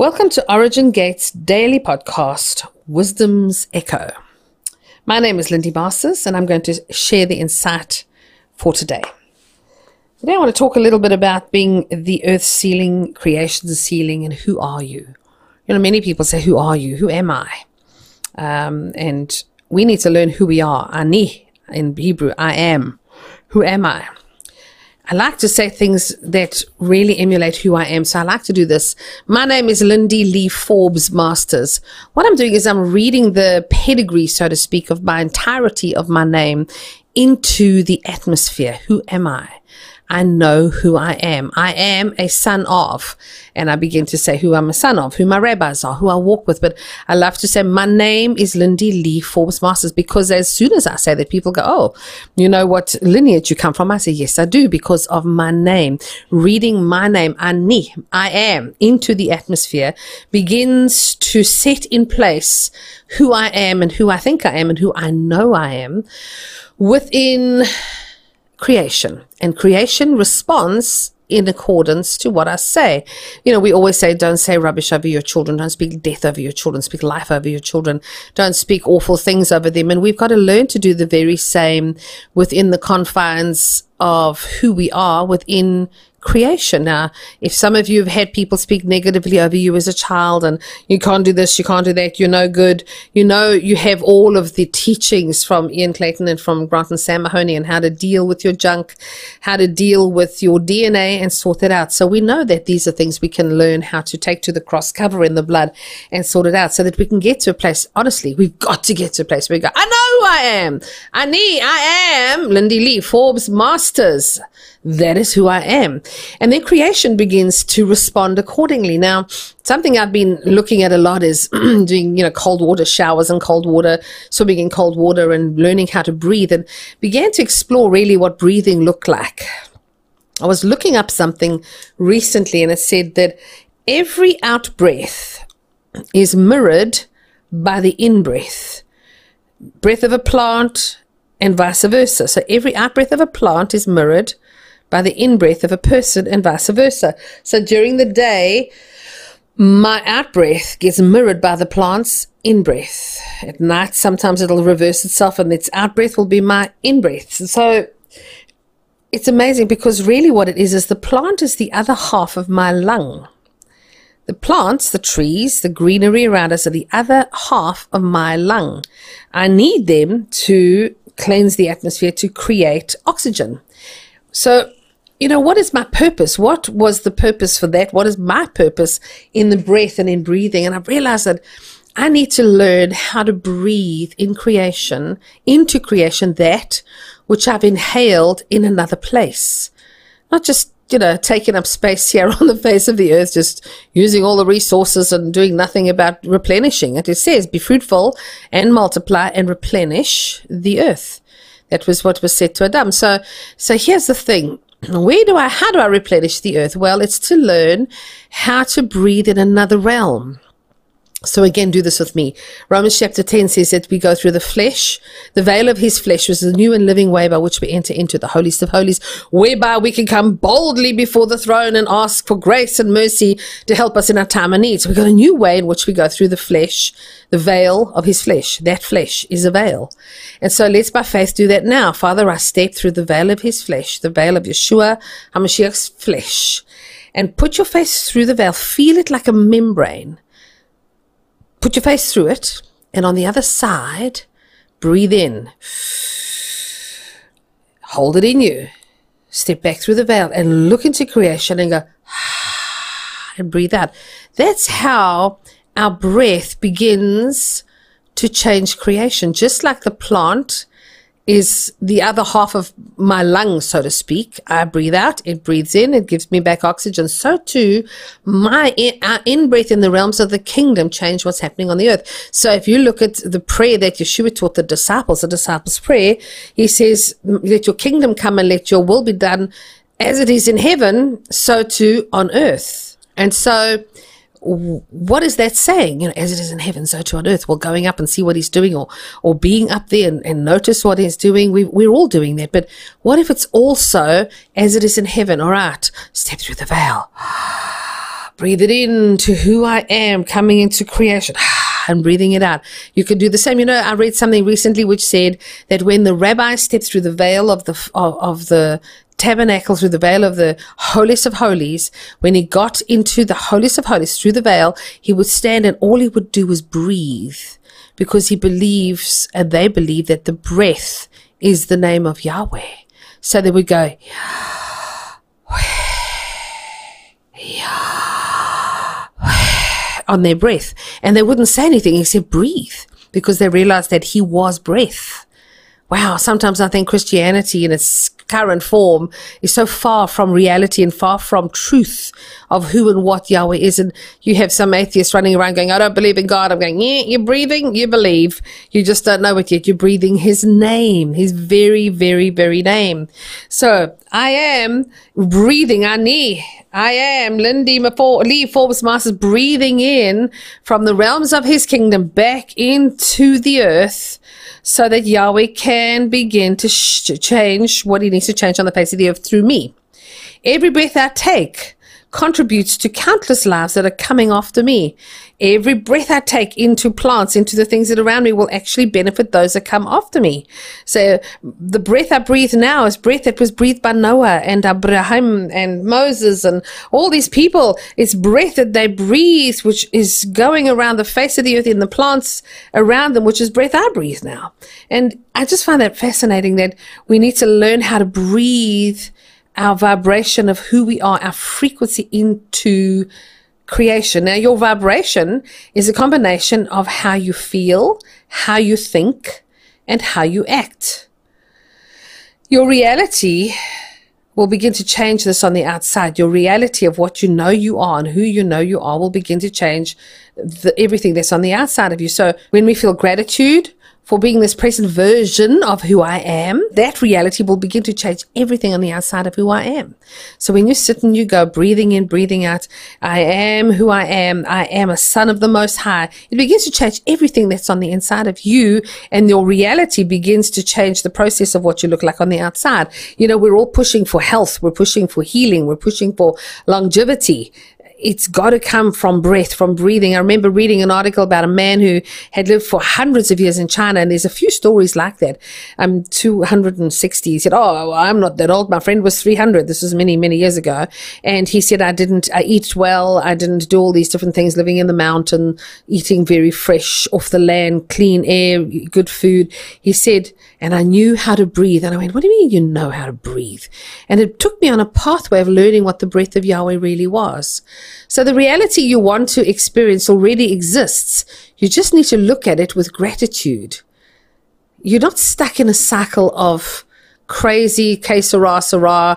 Welcome to Origin Gates daily podcast, Wisdom's Echo. My name is Lindy Masters, and I'm going to share the insight for today. Today, I want to talk a little bit about being the earth sealing, creation sealing, and who are you? You know, many people say, Who are you? Who am I? Um, and we need to learn who we are. Ani in Hebrew, I am. Who am I? I like to say things that really emulate who I am. So I like to do this. My name is Lindy Lee Forbes Masters. What I'm doing is I'm reading the pedigree, so to speak, of my entirety of my name into the atmosphere. Who am I? I know who I am. I am a son of, and I begin to say who I'm a son of, who my rabbis are, who I walk with. But I love to say my name is Lindy Lee Forbes Masters because as soon as I say that, people go, Oh, you know what lineage you come from? I say, Yes, I do because of my name. Reading my name, Ani, I am, into the atmosphere begins to set in place who I am and who I think I am and who I know I am within creation. And creation responds in accordance to what I say. You know, we always say, don't say rubbish over your children, don't speak death over your children, speak life over your children, don't speak awful things over them. And we've got to learn to do the very same within the confines of who we are within creation. Now, if some of you have had people speak negatively over you as a child and you can't do this, you can't do that, you're no good, you know, you have all of the teachings from Ian Clayton and from Grant and Sam Mahoney and how to deal with your junk, how to deal with your DNA and sort it out. So we know that these are things we can learn how to take to the cross, cover in the blood and sort it out so that we can get to a place. Honestly, we've got to get to a place where we go, I know who I am. I need, I am Lindy Lee, Forbes Masters. That is who I am. And then creation begins to respond accordingly. Now, something I've been looking at a lot is doing, you know, cold water showers and cold water, swimming in cold water and learning how to breathe and began to explore really what breathing looked like. I was looking up something recently and it said that every out breath is mirrored by the in breath. Breath of a plant and vice versa. So every out breath of a plant is mirrored by the in breath of a person and vice versa. So during the day, my out breath gets mirrored by the plant's in breath. At night, sometimes it'll reverse itself and its out breath will be my in breath. So it's amazing because really what it is is the plant is the other half of my lung. The plants, the trees, the greenery around us are the other half of my lung. I need them to cleanse the atmosphere to create oxygen. So you know, what is my purpose? What was the purpose for that? What is my purpose in the breath and in breathing? And I've realized that I need to learn how to breathe in creation, into creation, that which I've inhaled in another place. Not just, you know, taking up space here on the face of the earth, just using all the resources and doing nothing about replenishing it. It says, be fruitful and multiply and replenish the earth. That was what was said to Adam. So, so here's the thing where do I, how do I replenish the earth? Well, it's to learn how to breathe in another realm. So again, do this with me. Romans chapter 10 says that we go through the flesh. The veil of his flesh was the new and living way by which we enter into the holiest of holies, whereby we can come boldly before the throne and ask for grace and mercy to help us in our time of need. So we've got a new way in which we go through the flesh, the veil of his flesh. That flesh is a veil. And so let's by faith do that now. Father, I step through the veil of his flesh, the veil of Yeshua HaMashiach's flesh, and put your face through the veil. Feel it like a membrane Put your face through it, and on the other side, breathe in. Hold it in you. Step back through the veil and look into creation and go, and breathe out. That's how our breath begins to change creation. Just like the plant is the other half of my lungs, so to speak. I breathe out, it breathes in, it gives me back oxygen. So too, my in, our in in the realms of the kingdom change what's happening on the earth. So if you look at the prayer that Yeshua taught the disciples, the disciples' prayer, he says, "Let your kingdom come and let your will be done, as it is in heaven, so too on earth." And so what is that saying? You know, as it is in heaven, so too on earth. Well, going up and see what he's doing or, or being up there and, and notice what he's doing. We, we're all doing that. But what if it's also as it is in heaven? All right, step through the veil. Breathe it in to who I am, coming into creation. And breathing it out. You could do the same. You know, I read something recently which said that when the rabbi stepped through the veil of the of, of the tabernacle through the veil of the holiest of holies, when he got into the holiest of holies through the veil, he would stand and all he would do was breathe because he believes and they believe that the breath is the name of Yahweh. So they would go, on their breath. And they wouldn't say anything except breathe because they realized that he was breath. Wow, sometimes I think Christianity in its current form is so far from reality and far from truth of who and what Yahweh is. And you have some atheists running around going, I don't believe in God. I'm going, yeah, you're breathing, you believe. You just don't know it yet. You're breathing his name, his very, very, very name. So I am breathing, Ani. I am Lindy Lee Forbes Masters breathing in from the realms of his kingdom back into the earth so that Yahweh can begin to sh- change what he needs to change on the face of the earth through me. Every breath I take contributes to countless lives that are coming after me. Every breath I take into plants, into the things that are around me will actually benefit those that come after me. So the breath I breathe now is breath that was breathed by Noah and Abraham and Moses and all these people. It's breath that they breathe, which is going around the face of the earth in the plants around them, which is breath I breathe now. And I just find that fascinating that we need to learn how to breathe our vibration of who we are, our frequency into creation. Now, your vibration is a combination of how you feel, how you think, and how you act. Your reality will begin to change this on the outside. Your reality of what you know you are and who you know you are will begin to change the, everything that's on the outside of you. So when we feel gratitude, for being this present version of who I am, that reality will begin to change everything on the outside of who I am. So when you sit and you go breathing in, breathing out, I am who I am. I am a son of the most high. It begins to change everything that's on the inside of you and your reality begins to change the process of what you look like on the outside. You know, we're all pushing for health. We're pushing for healing. We're pushing for longevity it's got to come from breath, from breathing. I remember reading an article about a man who had lived for hundreds of years in China, and there's a few stories like that. Um, I'm 260. He said, "Oh, I'm not that old. My friend was 300. This was many, many years ago." And he said, "I didn't. I eat well. I didn't do all these different things. Living in the mountain, eating very fresh, off the land, clean air, good food." He said, and I knew how to breathe. And I went, "What do you mean you know how to breathe?" And it took me on a pathway of learning what the breath of Yahweh really was. So the reality you want to experience already exists. You just need to look at it with gratitude. You're not stuck in a cycle of crazy que sera, sera.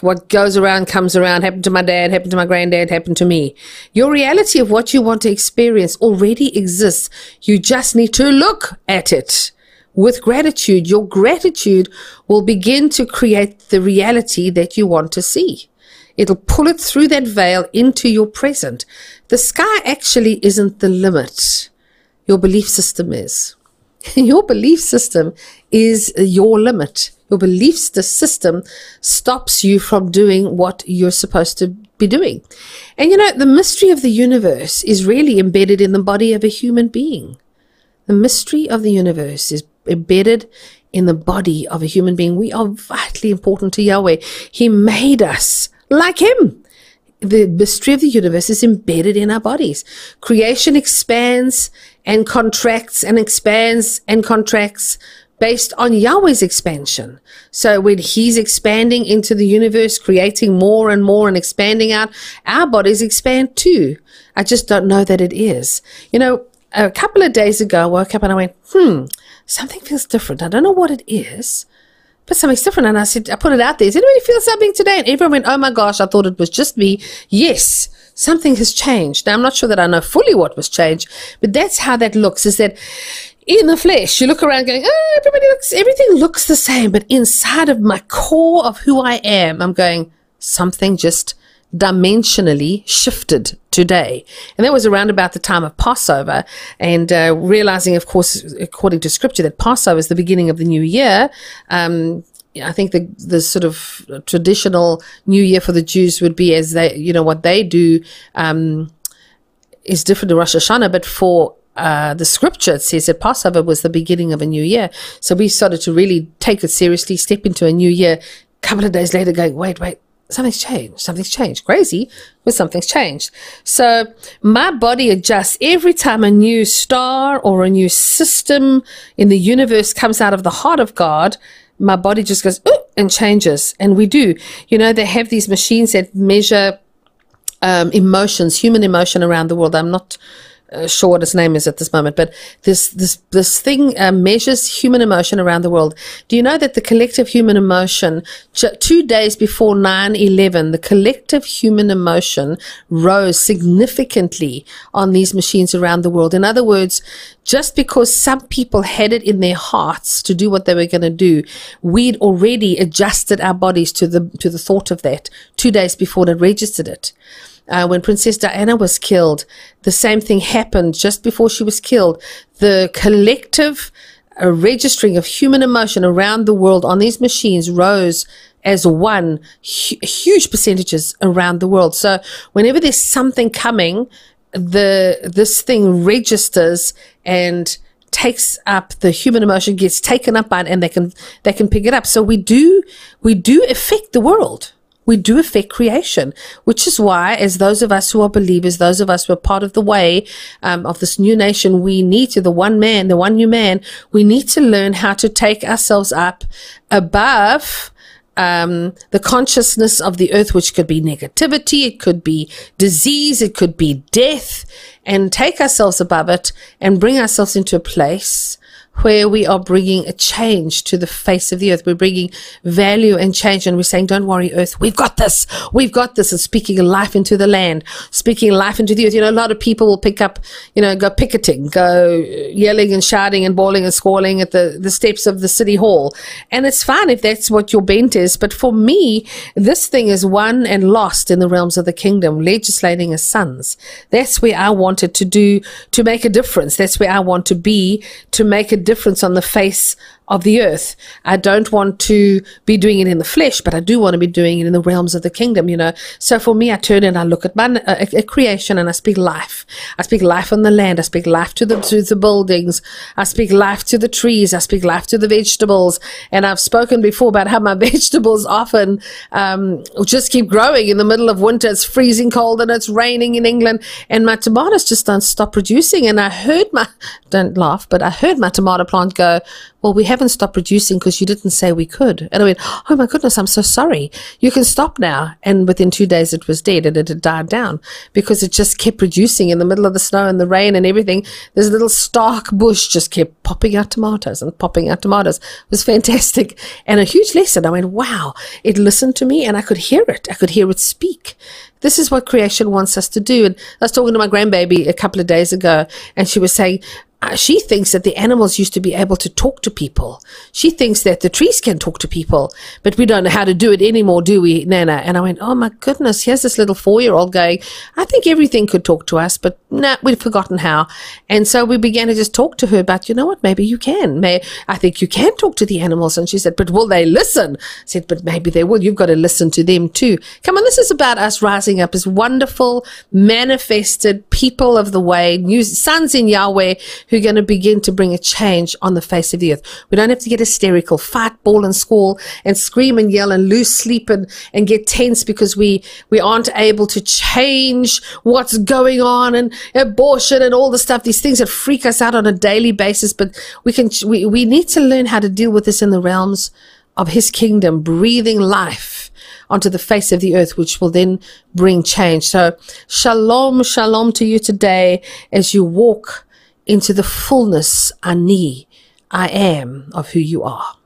What goes around comes around. Happened to my dad, happened to my granddad, happened to me. Your reality of what you want to experience already exists. You just need to look at it with gratitude. Your gratitude will begin to create the reality that you want to see. It'll pull it through that veil into your present. The sky actually isn't the limit. Your belief system is. your belief system is your limit. Your belief system stops you from doing what you're supposed to be doing. And you know, the mystery of the universe is really embedded in the body of a human being. The mystery of the universe is embedded in the body of a human being. We are vitally important to Yahweh. He made us like him. The mystery of the universe is embedded in our bodies. Creation expands and contracts and expands and contracts based on Yahweh's expansion. So when he's expanding into the universe, creating more and more and expanding out, our bodies expand too. I just don't know that it is. You know, a couple of days ago, I woke up and I went, hmm, something feels different. I don't know what it is but something's different. And I said, I put it out there. Does anybody feel something today? And everyone went, oh my gosh, I thought it was just me. Yes, something has changed. Now, I'm not sure that I know fully what was changed, but that's how that looks is that in the flesh, you look around going, oh, everybody looks, everything looks the same. But inside of my core of who I am, I'm going, something just dimensionally shifted today. And that was around about the time of Passover. And uh, realizing, of course, according to scripture, that Passover is the beginning of the new year. Um, I think the the sort of traditional New Year for the Jews would be as they, you know, what they do um, is different to Rosh Hashanah, but for uh, the scripture it says that Passover was the beginning of a new year. So we started to really take it seriously, step into a new year. A couple of days later, going, wait, wait, something's changed. Something's changed. Crazy, but something's changed. So my body adjusts every time a new star or a new system in the universe comes out of the heart of God. My body just goes and changes, and we do. You know, they have these machines that measure um, emotions, human emotion around the world. I'm not uh, sure what its name is at this moment, but this this this thing uh, measures human emotion around the world. Do you know that the collective human emotion, two days before 9-11, the collective human emotion rose significantly on these machines around the world? In other words, just because some people had it in their hearts to do what they were going to do, we'd already adjusted our bodies to the to the thought of that two days before they registered it uh, when Princess Diana was killed, the same thing happened just before she was killed. The collective uh, registering of human emotion around the world on these machines rose as one hu- huge percentages around the world. So whenever there's something coming, the this thing registers and takes up the human emotion gets taken up by it and they can they can pick it up so we do we do affect the world we do affect creation, which is why, as those of us who are believers, those of us who are part of the way um, of this new nation, we need to, the one man, the one new man, we need to learn how to take ourselves up above um, the consciousness of the earth, which could be negativity, it could be disease, it could be death, and take ourselves above it and bring ourselves into a place where we are bringing a change to the face of the earth. We're bringing value and change, and we're saying, Don't worry, earth, we've got this. We've got this. And speaking life into the land, speaking life into the earth. You know, a lot of people will pick up, you know, go picketing, go yelling and shouting and bawling and squalling at the, the steps of the city hall. And it's fine if that's what your bent is. But for me, this thing is won and lost in the realms of the kingdom, legislating as sons. That's where I wanted to do, to make a difference. That's where I want to be, to make a difference on the face of the earth. I don't want to be doing it in the flesh, but I do want to be doing it in the realms of the kingdom, you know. So for me, I turn and I look at my uh, at creation and I speak life. I speak life on the land. I speak life to the to the buildings. I speak life to the trees. I speak life to the vegetables. And I've spoken before about how my vegetables often um, just keep growing in the middle of winter. It's freezing cold and it's raining in England, and my tomatoes just don't stop producing. And I heard my don't laugh, but I heard my tomato plant go well, we haven't stopped producing because you didn't say we could. And I went, oh my goodness, I'm so sorry. You can stop now. And within two days, it was dead and it had died down because it just kept producing in the middle of the snow and the rain and everything. This little stark bush just kept popping out tomatoes and popping out tomatoes. It was fantastic and a huge lesson. I went, wow, it listened to me and I could hear it. I could hear it speak this is what creation wants us to do. And I was talking to my grandbaby a couple of days ago, and she was saying, uh, she thinks that the animals used to be able to talk to people. She thinks that the trees can talk to people, but we don't know how to do it anymore, do we, Nana? And I went, oh my goodness, here's this little four year old going, I think everything could talk to us, but nah, we've forgotten how. And so we began to just talk to her about, you know what, maybe you can. May, I think you can talk to the animals. And she said, but will they listen? I said, but maybe they will. You've got to listen to them too. Come on, this is about us rising up as wonderful, manifested people of the way, new sons in Yahweh who are going to begin to bring a change on the face of the earth. We don't have to get hysterical, fight, ball and squall and scream and yell and lose sleep and, and get tense because we, we aren't able to change what's going on and abortion and all the stuff, these things that freak us out on a daily basis. But we can, we, we need to learn how to deal with this in the realms of his kingdom, breathing life onto the face of the earth, which will then bring change. So shalom, shalom to you today as you walk into the fullness, Ani, I am of who you are.